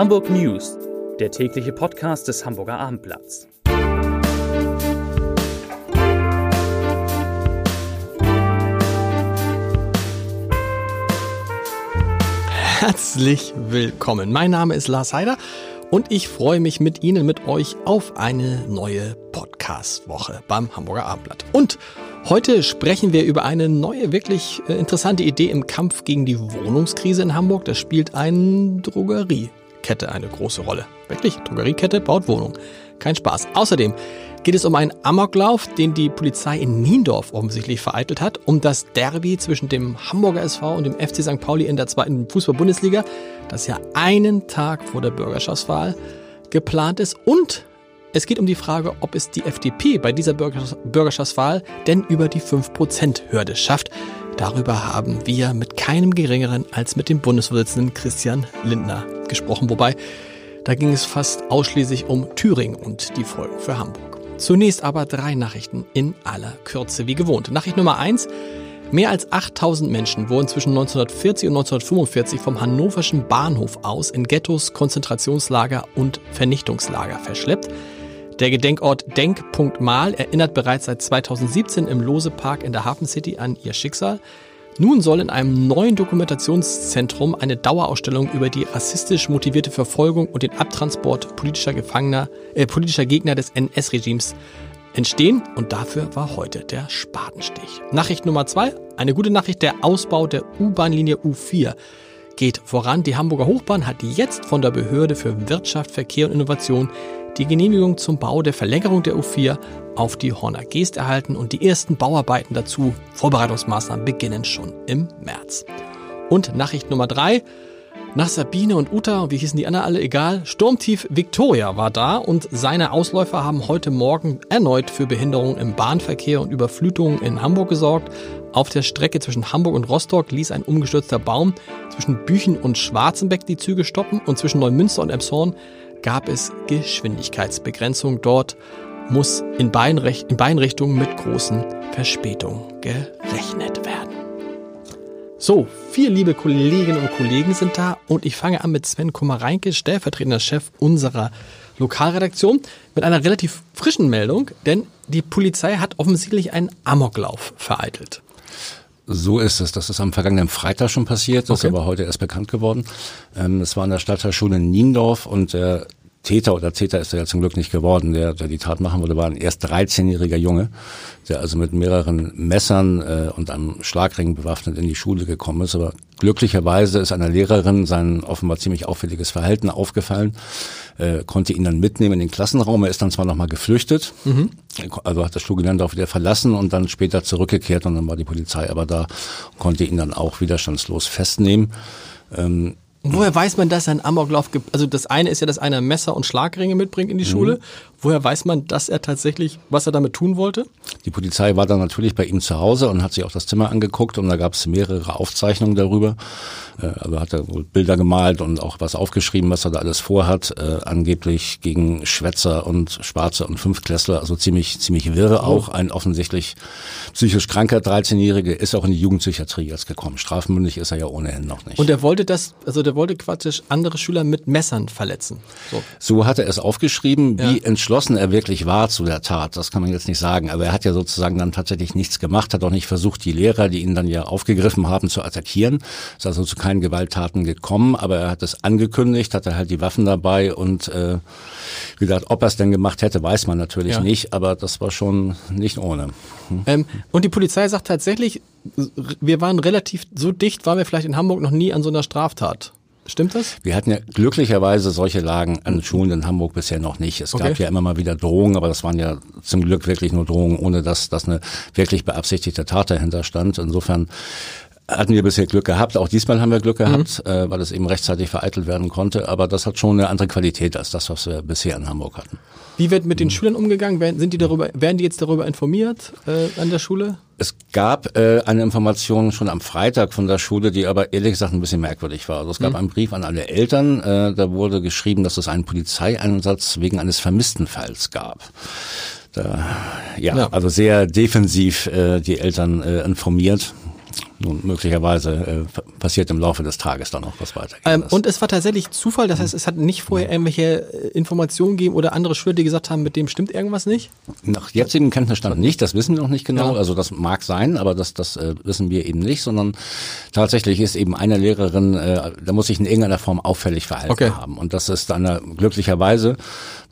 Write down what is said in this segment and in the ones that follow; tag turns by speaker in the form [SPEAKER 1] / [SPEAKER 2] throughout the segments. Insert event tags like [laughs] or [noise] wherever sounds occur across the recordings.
[SPEAKER 1] Hamburg News, der tägliche Podcast des Hamburger Abendblatts.
[SPEAKER 2] Herzlich willkommen. Mein Name ist Lars Heider und ich freue mich mit Ihnen, mit euch auf eine neue Podcast-Woche beim Hamburger Abendblatt. Und heute sprechen wir über eine neue, wirklich äh, interessante Idee im Kampf gegen die Wohnungskrise in Hamburg. Da spielt eine Drogeriekette eine große Rolle. Wirklich, Drogeriekette baut Wohnung. Kein Spaß. Außerdem geht es um einen Amoklauf, den die Polizei in Niendorf offensichtlich vereitelt hat, um das Derby zwischen dem Hamburger SV und dem FC St. Pauli in der zweiten Fußball-Bundesliga, das ja einen Tag vor der Bürgerschaftswahl geplant ist. Und es geht um die Frage, ob es die FDP bei dieser Bürgerschaftswahl denn über die 5%-Hürde schafft. Darüber haben wir mit keinem geringeren als mit dem Bundesvorsitzenden Christian Lindner gesprochen, wobei da ging es fast ausschließlich um Thüringen und die Folgen für Hamburg. Zunächst aber drei Nachrichten in aller Kürze wie gewohnt. Nachricht Nummer eins. Mehr als 8000 Menschen wurden zwischen 1940 und 1945 vom hannoverschen Bahnhof aus in Ghettos, Konzentrationslager und Vernichtungslager verschleppt. Der Gedenkort Denk.mal erinnert bereits seit 2017 im Lose Park in der Hafen City an ihr Schicksal. Nun soll in einem neuen Dokumentationszentrum eine Dauerausstellung über die rassistisch motivierte Verfolgung und den Abtransport politischer Gefangener, äh, politischer Gegner des NS-Regimes entstehen und dafür war heute der Spatenstich. Nachricht Nummer zwei, eine gute Nachricht, der Ausbau der U-Bahn-Linie U4 geht voran. Die Hamburger Hochbahn hat jetzt von der Behörde für Wirtschaft, Verkehr und Innovation die Genehmigung zum Bau der Verlängerung der U4 auf die Horner Geest erhalten und die ersten Bauarbeiten dazu, Vorbereitungsmaßnahmen, beginnen schon im März. Und Nachricht Nummer drei. Nach Sabine und Uta, wie hießen die anderen alle, egal, Sturmtief Victoria war da und seine Ausläufer haben heute Morgen erneut für Behinderungen im Bahnverkehr und Überflutungen in Hamburg gesorgt. Auf der Strecke zwischen Hamburg und Rostock ließ ein umgestürzter Baum zwischen Büchen und Schwarzenbeck die Züge stoppen und zwischen Neumünster und Emshorn gab es Geschwindigkeitsbegrenzung. Dort muss in beiden, in beiden Richtungen mit großen Verspätungen gerechnet werden. So, vier liebe Kolleginnen und Kollegen sind da und ich fange an mit Sven Kummer-Reinke, stellvertretender Chef unserer Lokalredaktion, mit einer relativ frischen Meldung, denn die Polizei hat offensichtlich einen Amoklauf vereitelt.
[SPEAKER 3] So ist es. Das ist am vergangenen Freitag schon passiert. Das okay. ist aber heute erst bekannt geworden. Ähm, es war in der Stadtteilschule in Niendorf und der Täter oder Täter ist er ja zum Glück nicht geworden, der, der die Tat machen wollte, war ein erst 13-jähriger Junge, der also mit mehreren Messern äh, und einem Schlagring bewaffnet in die Schule gekommen ist. Aber glücklicherweise ist einer Lehrerin sein offenbar ziemlich auffälliges Verhalten aufgefallen, äh, konnte ihn dann mitnehmen in den Klassenraum. Er ist dann zwar nochmal geflüchtet, mhm. also hat das Schulgelände auch wieder verlassen und dann später zurückgekehrt und dann war die Polizei aber da, konnte ihn dann auch widerstandslos festnehmen.
[SPEAKER 2] Ähm, Woher weiß man, dass er einen Amoklauf gibt? Also das eine ist ja, dass einer Messer und Schlagringe mitbringt in die mhm. Schule. Woher weiß man, dass er tatsächlich, was er damit tun wollte?
[SPEAKER 3] Die Polizei war dann natürlich bei ihm zu Hause und hat sich auch das Zimmer angeguckt und da gab es mehrere Aufzeichnungen darüber. Äh, also hat er wohl Bilder gemalt und auch was aufgeschrieben, was er da alles vorhat. Äh, angeblich gegen Schwätzer und Schwarze und Fünftklässler, also ziemlich, ziemlich wirre oh. auch. Ein offensichtlich psychisch kranker 13-Jährige ist auch in die Jugendpsychiatrie jetzt gekommen. Strafmündig ist er ja ohnehin noch nicht.
[SPEAKER 2] Und er wollte das, also der wollte quasi andere Schüler mit Messern verletzen.
[SPEAKER 3] So, so hat er es aufgeschrieben, wie ja entschlossen er wirklich war zu der Tat, das kann man jetzt nicht sagen. Aber er hat ja sozusagen dann tatsächlich nichts gemacht, hat auch nicht versucht, die Lehrer, die ihn dann ja aufgegriffen haben, zu attackieren. Ist also zu keinen Gewalttaten gekommen, aber er hat es angekündigt, hatte halt die Waffen dabei und äh, wie gesagt, ob er es denn gemacht hätte, weiß man natürlich ja. nicht, aber das war schon nicht ohne.
[SPEAKER 2] Hm. Ähm, und die Polizei sagt tatsächlich, wir waren relativ so dicht, waren wir vielleicht in Hamburg noch nie an so einer Straftat. Stimmt das?
[SPEAKER 3] Wir hatten ja glücklicherweise solche Lagen an Schulen in Hamburg bisher noch nicht. Es okay. gab ja immer mal wieder Drohungen, aber das waren ja zum Glück wirklich nur Drohungen, ohne dass, dass eine wirklich beabsichtigte Tat dahinter stand. Insofern hatten wir bisher Glück gehabt. Auch diesmal haben wir Glück gehabt, mhm. äh, weil es eben rechtzeitig vereitelt werden konnte. Aber das hat schon eine andere Qualität als das, was wir bisher in Hamburg hatten.
[SPEAKER 2] Wie wird mit den mhm. Schülern umgegangen? Werden, sind die darüber, werden die jetzt darüber informiert äh, an der Schule?
[SPEAKER 3] Es gab äh, eine Information schon am Freitag von der Schule, die aber ehrlich gesagt ein bisschen merkwürdig war. Also es gab mhm. einen Brief an alle Eltern, äh, da wurde geschrieben, dass es einen Polizeieinsatz wegen eines Vermisstenfalls gab. Da, ja, ja, also sehr defensiv äh, die Eltern äh, informiert. Nun möglicherweise äh, passiert im Laufe des Tages dann noch was weiter.
[SPEAKER 2] Ähm, und es war tatsächlich Zufall, das heißt, es hat nicht vorher irgendwelche äh, Informationen gegeben oder andere Schüler, die gesagt haben, mit dem stimmt irgendwas nicht?
[SPEAKER 3] Nach jetzigem Kenntnisstand nicht, das wissen wir noch nicht genau. Ja. Also das mag sein, aber das, das äh, wissen wir eben nicht, sondern tatsächlich ist eben eine Lehrerin, äh, da muss sich in irgendeiner Form auffällig verhalten okay. haben. Und das ist dann glücklicherweise,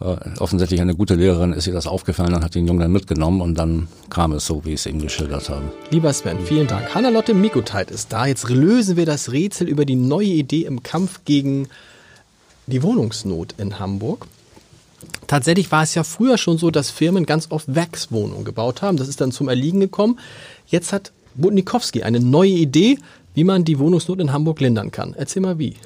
[SPEAKER 3] äh, offensichtlich eine gute Lehrerin, ist ihr das aufgefallen und hat den Jungen dann mitgenommen und dann kam es so, wie ich es eben geschildert habe.
[SPEAKER 2] Lieber Sven, vielen Dank. Hannah-Lotte Mikuteit ist da. Jetzt lösen wir das Rätsel über die neue Idee im Kampf gegen die Wohnungsnot in Hamburg. Tatsächlich war es ja früher schon so, dass Firmen ganz oft Werkswohnungen gebaut haben. Das ist dann zum Erliegen gekommen. Jetzt hat Budnikowski eine neue Idee, wie man die Wohnungsnot in Hamburg lindern kann. Erzähl mal wie.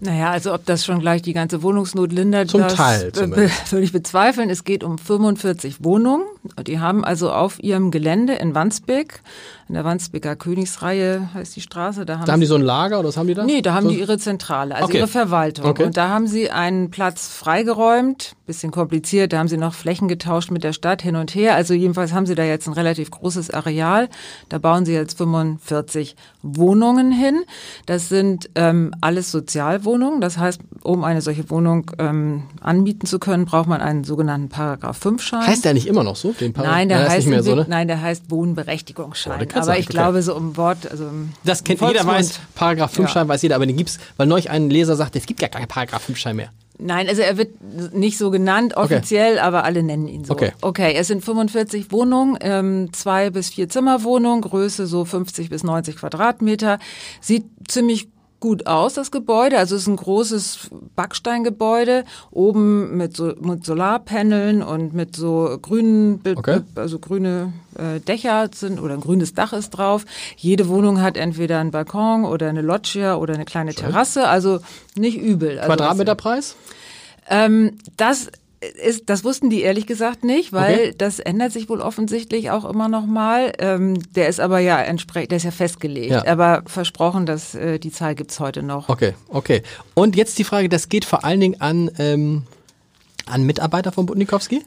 [SPEAKER 4] Naja, also ob das schon gleich die ganze Wohnungsnot lindert,
[SPEAKER 2] Zum das Teil [laughs]
[SPEAKER 4] würde ich bezweifeln. Es geht um 45 Wohnungen. Die haben also auf ihrem Gelände in Wandsbek in der Wandsbeker Königsreihe heißt die Straße.
[SPEAKER 2] Da haben, da haben die so ein Lager oder was haben die da?
[SPEAKER 4] Nee, da haben
[SPEAKER 2] so
[SPEAKER 4] die ihre Zentrale, also
[SPEAKER 2] okay.
[SPEAKER 4] ihre Verwaltung.
[SPEAKER 2] Okay.
[SPEAKER 4] Und da haben sie einen Platz freigeräumt, bisschen kompliziert, da haben sie noch Flächen getauscht mit der Stadt hin und her. Also jedenfalls haben sie da jetzt ein relativ großes Areal. Da bauen sie jetzt 45 Wohnungen hin. Das sind ähm, alles Sozialwohnungen. Das heißt, um eine solche Wohnung ähm, anbieten zu können, braucht man einen sogenannten Paragraph 5 Schein.
[SPEAKER 2] Heißt der nicht immer noch so? Den
[SPEAKER 4] Paragraph? Nein, der, ja, heißt, nicht mehr so, ne? nein, der heißt Wohnberechtigungsschein. Oh, aber ich okay. glaube, so im Wort, also im
[SPEAKER 2] Das kennt jeder, weiß, Paragraph 5 Schein weiß jeder, aber den gibt's, weil neulich ein Leser sagte, es gibt gar keinen Paragraph 5 Schein mehr.
[SPEAKER 4] Nein, also er wird nicht so genannt offiziell, okay. aber alle nennen ihn so.
[SPEAKER 2] Okay.
[SPEAKER 4] Okay, es sind 45 Wohnungen, ähm, zwei bis vier Zimmerwohnungen, Größe so 50 bis 90 Quadratmeter. Sieht ziemlich gut aus, das Gebäude. Also es ist ein großes Backsteingebäude, oben mit, so, mit Solarpaneln und mit so grünen,
[SPEAKER 2] okay.
[SPEAKER 4] also grüne äh, Dächer sind oder ein grünes Dach ist drauf. Jede Wohnung hat entweder einen Balkon oder eine Loggia oder eine kleine. Terrasse, also nicht übel. Also
[SPEAKER 2] Quadratmeterpreis?
[SPEAKER 4] Ähm, das ist, das wussten die ehrlich gesagt nicht, weil okay. das ändert sich wohl offensichtlich auch immer noch mal. Ähm, der ist aber ja entsprechend, der ist ja festgelegt, ja. aber versprochen, dass äh, die Zahl gibt's heute noch.
[SPEAKER 2] Okay, okay. Und jetzt die Frage, das geht vor allen Dingen an ähm, an Mitarbeiter von Budnikowski?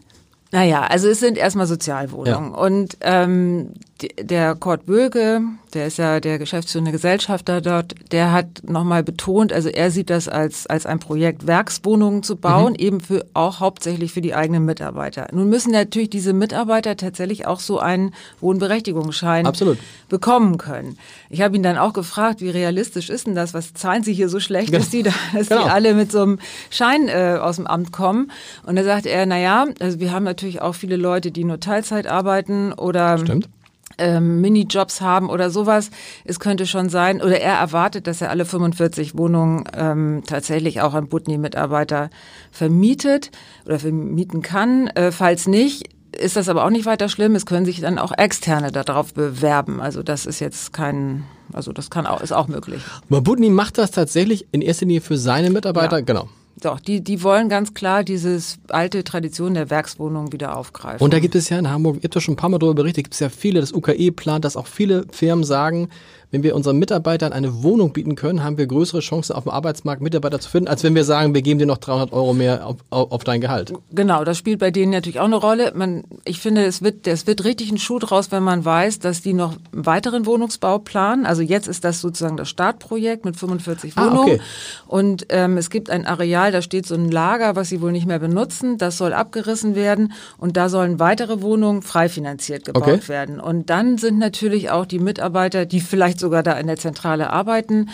[SPEAKER 4] Naja, also es sind erstmal Sozialwohnungen. Ja. Und ähm, der Kurt Böge, der ist ja der geschäftsführende Gesellschafter dort, der hat nochmal betont, also er sieht das als, als ein Projekt, Werkswohnungen zu bauen, mhm. eben für auch hauptsächlich für die eigenen Mitarbeiter. Nun müssen natürlich diese Mitarbeiter tatsächlich auch so einen Wohnberechtigungsschein
[SPEAKER 2] Absolut.
[SPEAKER 4] bekommen können. Ich habe ihn dann auch gefragt, wie realistisch ist denn das? Was zahlen sie hier so schlecht, dass die, da, dass genau. die alle mit so einem Schein äh, aus dem Amt kommen? Und da sagte er, na ja, also wir haben natürlich auch viele Leute, die nur Teilzeit arbeiten oder
[SPEAKER 2] Stimmt
[SPEAKER 4] ähm, Minijobs haben oder sowas. Es könnte schon sein, oder er erwartet, dass er alle 45 Wohnungen ähm, tatsächlich auch an Butni-Mitarbeiter vermietet oder vermieten kann. Äh, falls nicht, ist das aber auch nicht weiter schlimm. Es können sich dann auch Externe darauf bewerben. Also das ist jetzt kein, also das kann auch, ist auch möglich.
[SPEAKER 2] Aber Butni macht das tatsächlich in erster Linie für seine Mitarbeiter,
[SPEAKER 4] ja.
[SPEAKER 2] genau.
[SPEAKER 4] Doch, die, die wollen ganz klar dieses alte Tradition der Werkswohnung wieder aufgreifen.
[SPEAKER 2] Und da gibt es ja in Hamburg, ihr habt ja schon ein paar Mal darüber berichtet, gibt es ja viele, das UKE plant, dass auch viele Firmen sagen, wenn wir unseren Mitarbeitern eine Wohnung bieten können, haben wir größere Chancen auf dem Arbeitsmarkt Mitarbeiter zu finden, als wenn wir sagen, wir geben dir noch 300 Euro mehr auf, auf dein Gehalt.
[SPEAKER 4] Genau, das spielt bei denen natürlich auch eine Rolle. Man, ich finde, es wird, es wird richtig ein Schuh draus, wenn man weiß, dass die noch einen weiteren Wohnungsbau planen. Also jetzt ist das sozusagen das Startprojekt mit 45 Wohnungen. Ah, okay. Und ähm, es gibt ein Areal, da steht so ein Lager, was sie wohl nicht mehr benutzen. Das soll abgerissen werden und da sollen weitere Wohnungen frei finanziert gebaut okay. werden. Und dann sind natürlich auch die Mitarbeiter, die vielleicht sogar da in der Zentrale arbeiten,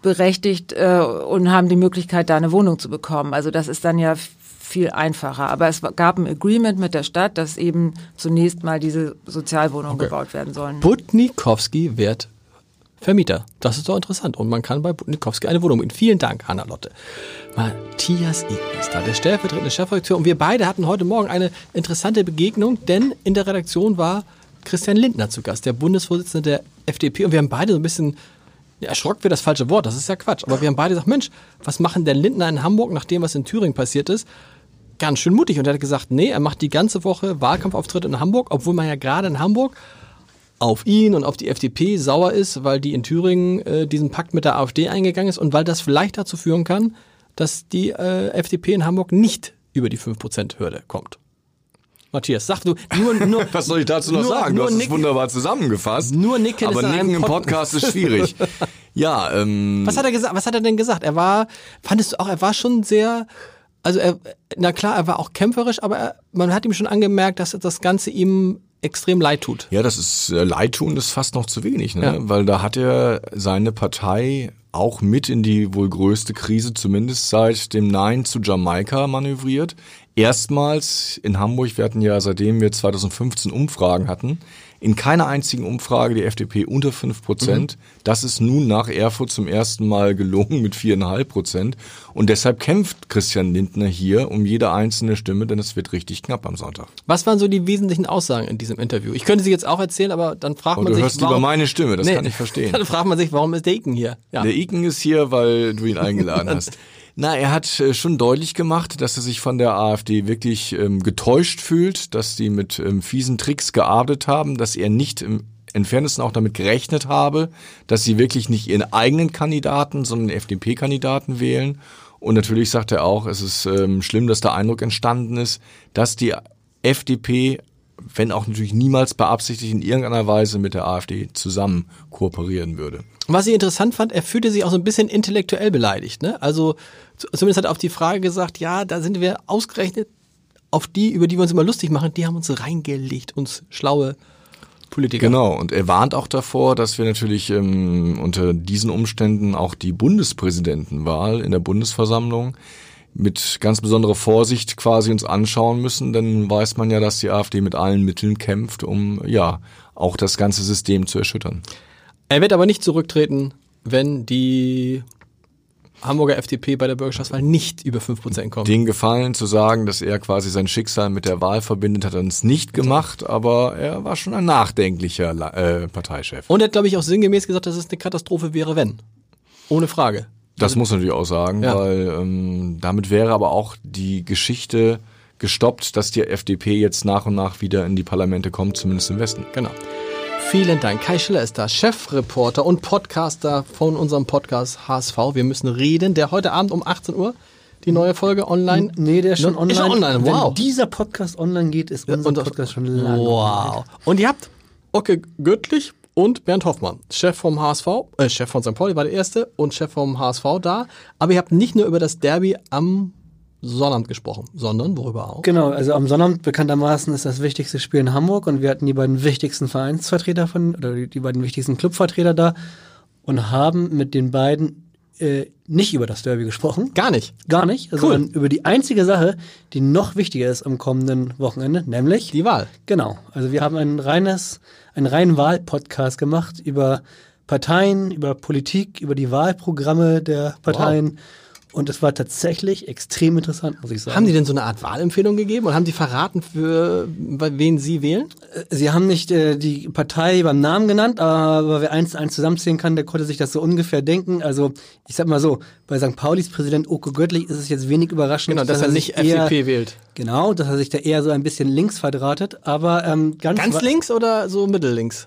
[SPEAKER 4] berechtigt äh, und haben die Möglichkeit, da eine Wohnung zu bekommen. Also das ist dann ja viel einfacher. Aber es gab ein Agreement mit der Stadt, dass eben zunächst mal diese Sozialwohnungen okay. gebaut werden sollen.
[SPEAKER 2] Butnikowski wird Vermieter. Das ist doch interessant. Und man kann bei Butnikowski eine Wohnung mieten. Vielen Dank, Hanna-Lotte. Matthias Eden ist da, der stellvertretende Chefredakteur. Und wir beide hatten heute Morgen eine interessante Begegnung, denn in der Redaktion war Christian Lindner zu Gast, der Bundesvorsitzende der FDP. Und wir haben beide so ein bisschen, ja, erschrocken wäre das falsche Wort, das ist ja Quatsch. Aber wir haben beide gesagt, Mensch, was machen denn Lindner in Hamburg nach dem, was in Thüringen passiert ist? Ganz schön mutig. Und er hat gesagt, nee, er macht die ganze Woche Wahlkampfauftritte in Hamburg, obwohl man ja gerade in Hamburg auf ihn und auf die FDP sauer ist, weil die in Thüringen äh, diesen Pakt mit der AfD eingegangen ist und weil das vielleicht dazu führen kann, dass die äh, FDP in Hamburg nicht über die 5%-Hürde kommt. Matthias, sag du nur, nur [laughs]
[SPEAKER 5] Was soll ich dazu noch
[SPEAKER 2] nur,
[SPEAKER 5] sagen?
[SPEAKER 2] Nur
[SPEAKER 5] du hast
[SPEAKER 2] Nick,
[SPEAKER 5] es wunderbar zusammengefasst.
[SPEAKER 2] Nur Nicken
[SPEAKER 5] Aber
[SPEAKER 2] ist
[SPEAKER 5] Nicken im
[SPEAKER 2] Pod-
[SPEAKER 5] Podcast ist schwierig. [laughs] ja, ähm,
[SPEAKER 2] Was hat er gesagt? Was hat er denn gesagt? Er war, fandest du auch, er war schon sehr, also er, na klar, er war auch kämpferisch, aber er, man hat ihm schon angemerkt, dass das Ganze ihm extrem leid tut.
[SPEAKER 5] Ja, das ist äh, Leidtun ist fast noch zu wenig, ne?
[SPEAKER 2] Ja.
[SPEAKER 5] weil da hat er seine Partei auch mit in die wohl größte Krise, zumindest seit dem Nein zu Jamaika manövriert. Erstmals in Hamburg, wir hatten ja seitdem wir 2015 Umfragen hatten, in keiner einzigen Umfrage die FDP unter 5 Prozent. Das ist nun nach Erfurt zum ersten Mal gelungen mit viereinhalb Prozent. Und deshalb kämpft Christian Lindner hier um jede einzelne Stimme, denn es wird richtig knapp am Sonntag.
[SPEAKER 2] Was waren so die wesentlichen Aussagen in diesem Interview? Ich könnte sie jetzt auch erzählen, aber dann fragt
[SPEAKER 5] Aber
[SPEAKER 2] man
[SPEAKER 5] du
[SPEAKER 2] sich,
[SPEAKER 5] hörst
[SPEAKER 2] warum,
[SPEAKER 5] lieber meine Stimme, das
[SPEAKER 2] Nee.
[SPEAKER 5] kann ich verstehen. [laughs]
[SPEAKER 2] Dann fragt man sich, warum ist der Iken hier? Ja.
[SPEAKER 5] Der Iken ist hier, weil du ihn eingeladen [laughs] hast. Na, er hat äh, schon deutlich gemacht, dass er sich von der AfD wirklich ähm, getäuscht fühlt, dass die mit ähm, fiesen Tricks gearbeitet haben, dass er nicht im entferntesten auch damit gerechnet habe, dass sie wirklich nicht ihren eigenen Kandidaten, sondern FDP-Kandidaten wählen. Und natürlich sagt er auch, es ist ähm, schlimm, dass der Eindruck entstanden ist, dass die FDP, wenn auch natürlich niemals beabsichtigt, in irgendeiner Weise mit der AfD zusammen kooperieren würde.
[SPEAKER 2] Was ich interessant fand, er fühlte sich auch so ein bisschen intellektuell beleidigt. Ne? Also zumindest hat er auf die Frage gesagt, ja, da sind wir ausgerechnet auf die, über die wir uns immer lustig machen, die haben uns reingelegt, uns schlaue Politiker.
[SPEAKER 5] Genau, und er warnt auch davor, dass wir natürlich ähm, unter diesen Umständen auch die Bundespräsidentenwahl in der Bundesversammlung mit ganz besonderer Vorsicht quasi uns anschauen müssen, denn weiß man ja, dass die AfD mit allen Mitteln kämpft, um ja auch das ganze System zu erschüttern.
[SPEAKER 2] Er wird aber nicht zurücktreten, wenn die Hamburger FDP bei der Bürgerschaftswahl nicht über 5% kommt.
[SPEAKER 5] Den Gefallen zu sagen, dass er quasi sein Schicksal mit der Wahl verbindet, hat er uns nicht gemacht, aber er war schon ein nachdenklicher äh, Parteichef.
[SPEAKER 2] Und er hat, glaube ich, auch sinngemäß gesagt, dass es eine Katastrophe wäre, wenn. Ohne Frage.
[SPEAKER 5] Das muss man natürlich auch sagen,
[SPEAKER 2] Ja.
[SPEAKER 5] weil ähm, damit wäre aber auch die Geschichte gestoppt, dass die FDP jetzt nach und nach wieder in die Parlamente kommt, zumindest im Westen.
[SPEAKER 2] Genau. Vielen Dank. Kai Schiller ist da, Chefreporter und Podcaster von unserem Podcast HSV. Wir müssen reden, der heute Abend um 18 Uhr die neue Folge online.
[SPEAKER 6] Nee, der ist schon
[SPEAKER 2] Ist
[SPEAKER 6] online.
[SPEAKER 2] schon online, wow.
[SPEAKER 6] Wenn dieser Podcast online geht, ist unser
[SPEAKER 2] Und-
[SPEAKER 6] Podcast schon lange
[SPEAKER 2] Wow. Und ihr habt Ocke Göttlich und Bernd Hoffmann, Chef vom HSV, äh, Chef von St. Pauli war der erste und Chef vom HSV da. Aber ihr habt nicht nur über das Derby am Sonnabend gesprochen, sondern worüber auch?
[SPEAKER 6] Genau, also am Sonnabend bekanntermaßen ist das wichtigste Spiel in Hamburg und wir hatten die beiden wichtigsten Vereinsvertreter von, oder die, beiden wichtigsten Clubvertreter da und haben mit den beiden äh, nicht über das Derby gesprochen.
[SPEAKER 2] Gar nicht.
[SPEAKER 6] Gar nicht,
[SPEAKER 2] Cool.
[SPEAKER 6] sondern über die einzige Sache, die noch wichtiger ist am kommenden Wochenende, nämlich
[SPEAKER 2] Die Wahl.
[SPEAKER 6] Genau. Also wir haben ein reines, einen reinen Wahlpodcast gemacht über Parteien, über Politik, über die Wahlprogramme der Parteien. Und es war tatsächlich extrem interessant, muss ich sagen.
[SPEAKER 2] Haben die denn so eine Art Wahlempfehlung gegeben und haben die verraten, für wen sie wählen?
[SPEAKER 6] Sie haben nicht äh, die Partei beim Namen genannt, aber wer eins zu eins zusammenzählen kann, der konnte sich das so ungefähr denken. Also ich sag mal so, bei St. Paulis Präsident Oko Göttlich ist es jetzt wenig überraschend,
[SPEAKER 2] Genau, dass er nicht FDP wählt.
[SPEAKER 6] Genau, dass er sich da eher so ein bisschen links verdrahtet, aber ähm, ganz,
[SPEAKER 2] Ganz links oder so mittellinks?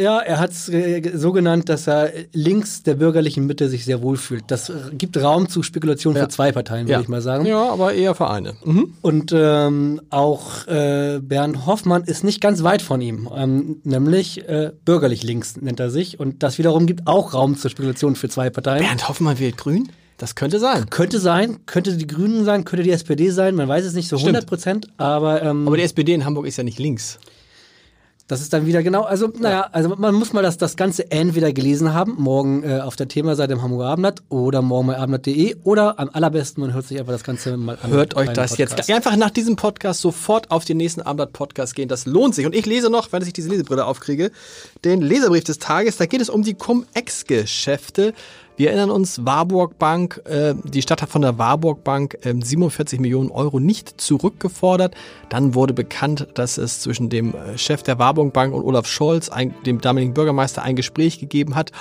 [SPEAKER 6] Ja, er hat es äh, so genannt, dass er links der bürgerlichen Mitte sich sehr wohl fühlt. Das äh, gibt Raum zu Spekulationen
[SPEAKER 2] Ja.
[SPEAKER 6] für zwei Parteien, würde ich mal sagen.
[SPEAKER 2] Ja, aber eher Vereine. Mhm.
[SPEAKER 6] Und ähm, auch äh, Bernd Hoffmann ist nicht ganz weit von ihm, ähm, nämlich äh, bürgerlich links nennt er sich. Und das wiederum gibt auch Raum zur Spekulation für zwei Parteien.
[SPEAKER 2] Bernd Hoffmann wählt grün? Das könnte sein.
[SPEAKER 6] Könnte sein, könnte die Grünen sein, könnte die SPD sein, man weiß es nicht so
[SPEAKER 2] Stimmt.
[SPEAKER 6] 100 Prozent, aber, ähm,
[SPEAKER 2] Aber die SPD in Hamburg ist ja nicht links.
[SPEAKER 6] Das ist dann wieder genau, also naja, also man muss mal das, das Ganze entweder gelesen haben, morgen äh, auf der Themaseite im Hamburger Abendblatt oder morgen bei abendblatt.de oder am allerbesten, man hört sich einfach das Ganze mal an.
[SPEAKER 2] Hört euch das
[SPEAKER 6] Podcast.
[SPEAKER 2] jetzt einfach nach diesem Podcast sofort auf den nächsten Abendblatt-Podcast gehen. Das lohnt sich. Und ich lese noch, wenn ich diese Lesebrille aufkriege, den Leserbrief des Tages. Da geht es um die Cum-Ex-Geschäfte. Wir erinnern uns, Warburg Bank, äh, die Stadt hat von der Warburg Bank äh, 47 Millionen Euro nicht zurückgefordert. Dann wurde bekannt, dass es zwischen dem äh, Chef der Warburg Bank und Olaf Scholz, ein, dem damaligen Bürgermeister, ein Gespräch gegeben hat.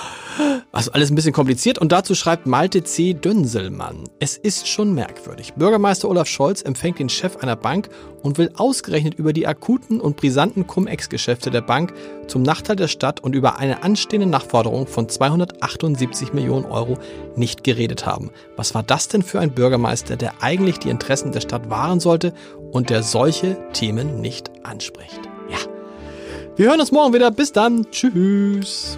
[SPEAKER 2] Also alles ein bisschen kompliziert. Und dazu schreibt Malte C. Dünselmann. Es ist schon merkwürdig. Bürgermeister Olaf Scholz empfängt den Chef einer Bank und will ausgerechnet über die akuten und brisanten Cum-Ex-Geschäfte der Bank zum Nachteil der Stadt und über eine anstehende Nachforderung von 278 Millionen Euro nicht geredet haben. Was war das denn für ein Bürgermeister, der eigentlich die Interessen der Stadt wahren sollte und der solche Themen nicht anspricht? Ja. Wir hören uns morgen wieder. Bis dann. Tschüss.